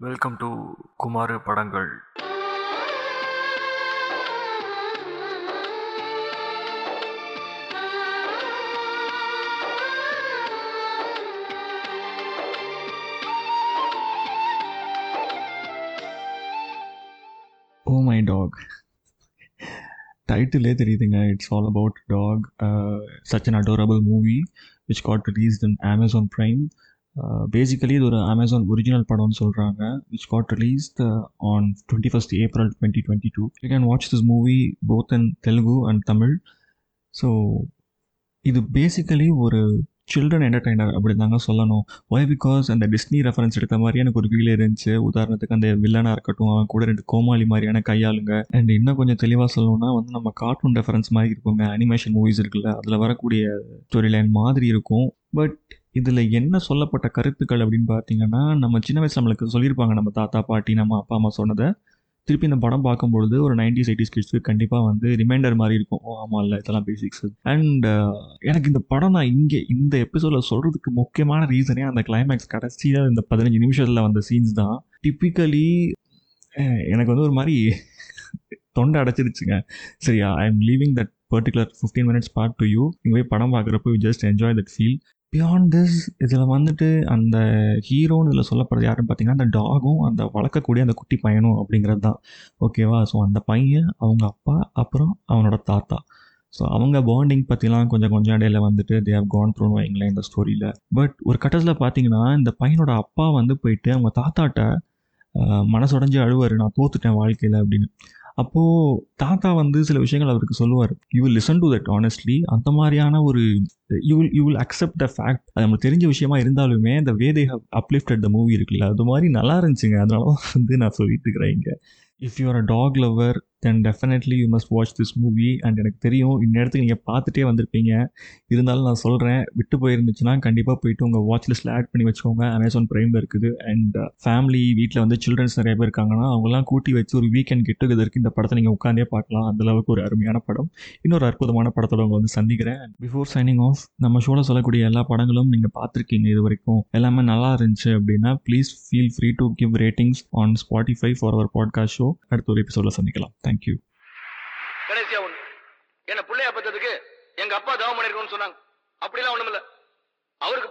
Welcome to Kumar படங்கள் ஓ my dog டைட்டிலே தெரியுதுங்க it's all about dog such an adorable movie which got released in Amazon Prime Uh, basically இது ஒரு Amazon original படம்னு சொல்கிறாங்க which got released on twenty first April twenty twenty two you can watch this movie both in Telugu and Tamil so இது basically ஒரு children entertainer அப்படி தாங்க சொல்லணும். Why because அந்த டிஸ்னி ரெஃபரன்ஸ் எடுத்த மாதிரி எனக்கு ஒரு ஃபீல் இருந்துச்சு. உதாரணத்துக்கு அந்த வில்லனாக இருக்கட்டும் அவன் கூட ரெண்டு கோமாளி மாதிரியான கையாளுங்க. அண்ட் இன்னும் கொஞ்சம் தெளிவாக சொல்லணும்னா வந்து நம்ம கார்ட்டூன் ரெஃபரன்ஸ் மாதிரி இருக்குங்க. அனிமேஷன் மூவிஸ் இருக்குல்ல அதில் வரக்கூடிய ஸ்டோரி லைன் மாதிரி இருக்கும். பட் இதில் என்ன சொல்லப்பட்ட கருத்துக்கள் அப்படின்னு பார்த்தீங்கன்னா நம்ம சின்ன வயசில் நம்மளுக்கு சொல்லியிருப்பாங்க நம்ம தாத்தா பாட்டி நம்ம அப்பா அம்மா சொன்னதை. திருப்பி இந்த படம் பார்க்கும்பொழுது ஒரு நைன்டிஸ் எயிட்டிஸ் கிட்ஸுக்கு கண்டிப்பாக வந்து ரிமைண்டர் மாதிரி இருக்கும். ஓ ஆமாம் இல்லை இதெல்லாம் பேசிக்ஸ் அண்ட் uh, எனக்கு இந்த படம் நான் இங்கே இந்த எபிசோடில் சொல்கிறதுக்கு முக்கியமான ரீசனே அந்த கிளைமேக்ஸ் கடைசியாக இந்த பதினஞ்சு நிமிஷத்தில் வந்த சீன்ஸ் தான். டிப்பிக்கலி எனக்கு வந்து ஒரு மாதிரி தொண்டை அடைச்சிருச்சுங்க. சரியா I am leaving that particular fifteen minutes part to you நீங்கள் போய் படம் பார்க்குறப்போ you just enjoy that feel beyond this இதில் வந்துட்டு அந்த ஹீரோன்னு இதில் சொல்லப்படுறது யாருன்னு பார்த்தீங்கன்னா அந்த டாகும் அந்த வளர்க்கக்கூடிய அந்த குட்டி பையனும் அப்படிங்கிறது தான் ஓகேவா ஸோ அந்த பையன் அவங்க அப்பா அப்புறம் அவனோட தாத்தா. ஸோ அவங்க பாண்டிங் பற்றிலாம் கொஞ்சம் கொஞ்சம் இடையில வந்துட்டு தே ஹவ் கான் த்ரோன்னு வைங்களேன் இந்த ஸ்டோரியில் பட் ஒரு கட்டத்தில் பார்த்தீங்கன்னா இந்த பையனோட அப்பா வந்து போயிட்டு அவங்க தாத்தாட்ட மனசுடைஞ்சு அழுவார் நான் தோத்துட்டேன் வாழ்க்கையில் அப்படின்னு. அப்போது தாத்தா வந்து சில விஷயங்கள் அவருக்கு சொல்லுவார். You listen to that honestly அந்த மாதிரியான ஒரு you will you will accept the fact அது நம்மளுக்கு தெரிஞ்ச விஷயமா இருந்தாலுமே இந்த way they have uplifted the movie இருக்குல்ல அது மாதிரி நல்லா இருந்துச்சுங்க. அதனால வந்து நான் சொல்லிட்டு இருக்கிறேன் இங்கே. If you are a dog lover then definitely you must watch this movie and எனக்கு தெரியும் இந்த இடத்துக்கு நீங்கள் பார்த்துட்டே வந்திருப்பீங்க. இருந்தாலும் நான் சொல்கிறேன் விட்டு போயிருந்துச்சுன்னா கண்டிப்பாக போயிட்டு உங்கள் வாட்ச் லிஸ்ட்டில் ஆட் பண்ணி வச்சுக்கோங்க. அமேசான் ப்ரைமில் இருக்குது. அண்ட் ஃபேமிலி வீட்டில் வந்து சில்ட்ரன்ஸ் நிறைய பேர் இருக்காங்கன்னா அவங்களாம் கூட்டி வச்சு ஒரு வீக்கெண்ட் கெட் டுகெதருக்கு இந்த படத்தை நீங்கள் உட்காந்தே பார்க்கலாம். அந்தளவுக்கு ஒரு அருமையான படம். இன்னொரு அற்புதமான படத்தோட உங்களை வந்து சந்திக்கிறேன். பிஃபோர் சைனிங் ஆஃப் நம்ம ஷோவில் சொல்லக்கூடிய எல்லா படங்களும் நீங்கள் பார்த்துருக்கீங்க இது வரைக்கும். எல்லாமே நல்லா இருந்துச்சு அப்படின்னா please feel free to give ratings on Spotify for our podcast show அடுத்த ஒரு எபிசோடில் சந்திக்கலாம். தேங்க்யூ கடைசியா ஒன்று என்ன பிள்ளையா பெற்றதுக்கு எங்க அப்பா தவம் பண்ணிருக்கணும்னு சொன்னாங்க. அப்படிலாம் ஒண்ணும் இல்ல அவருக்கு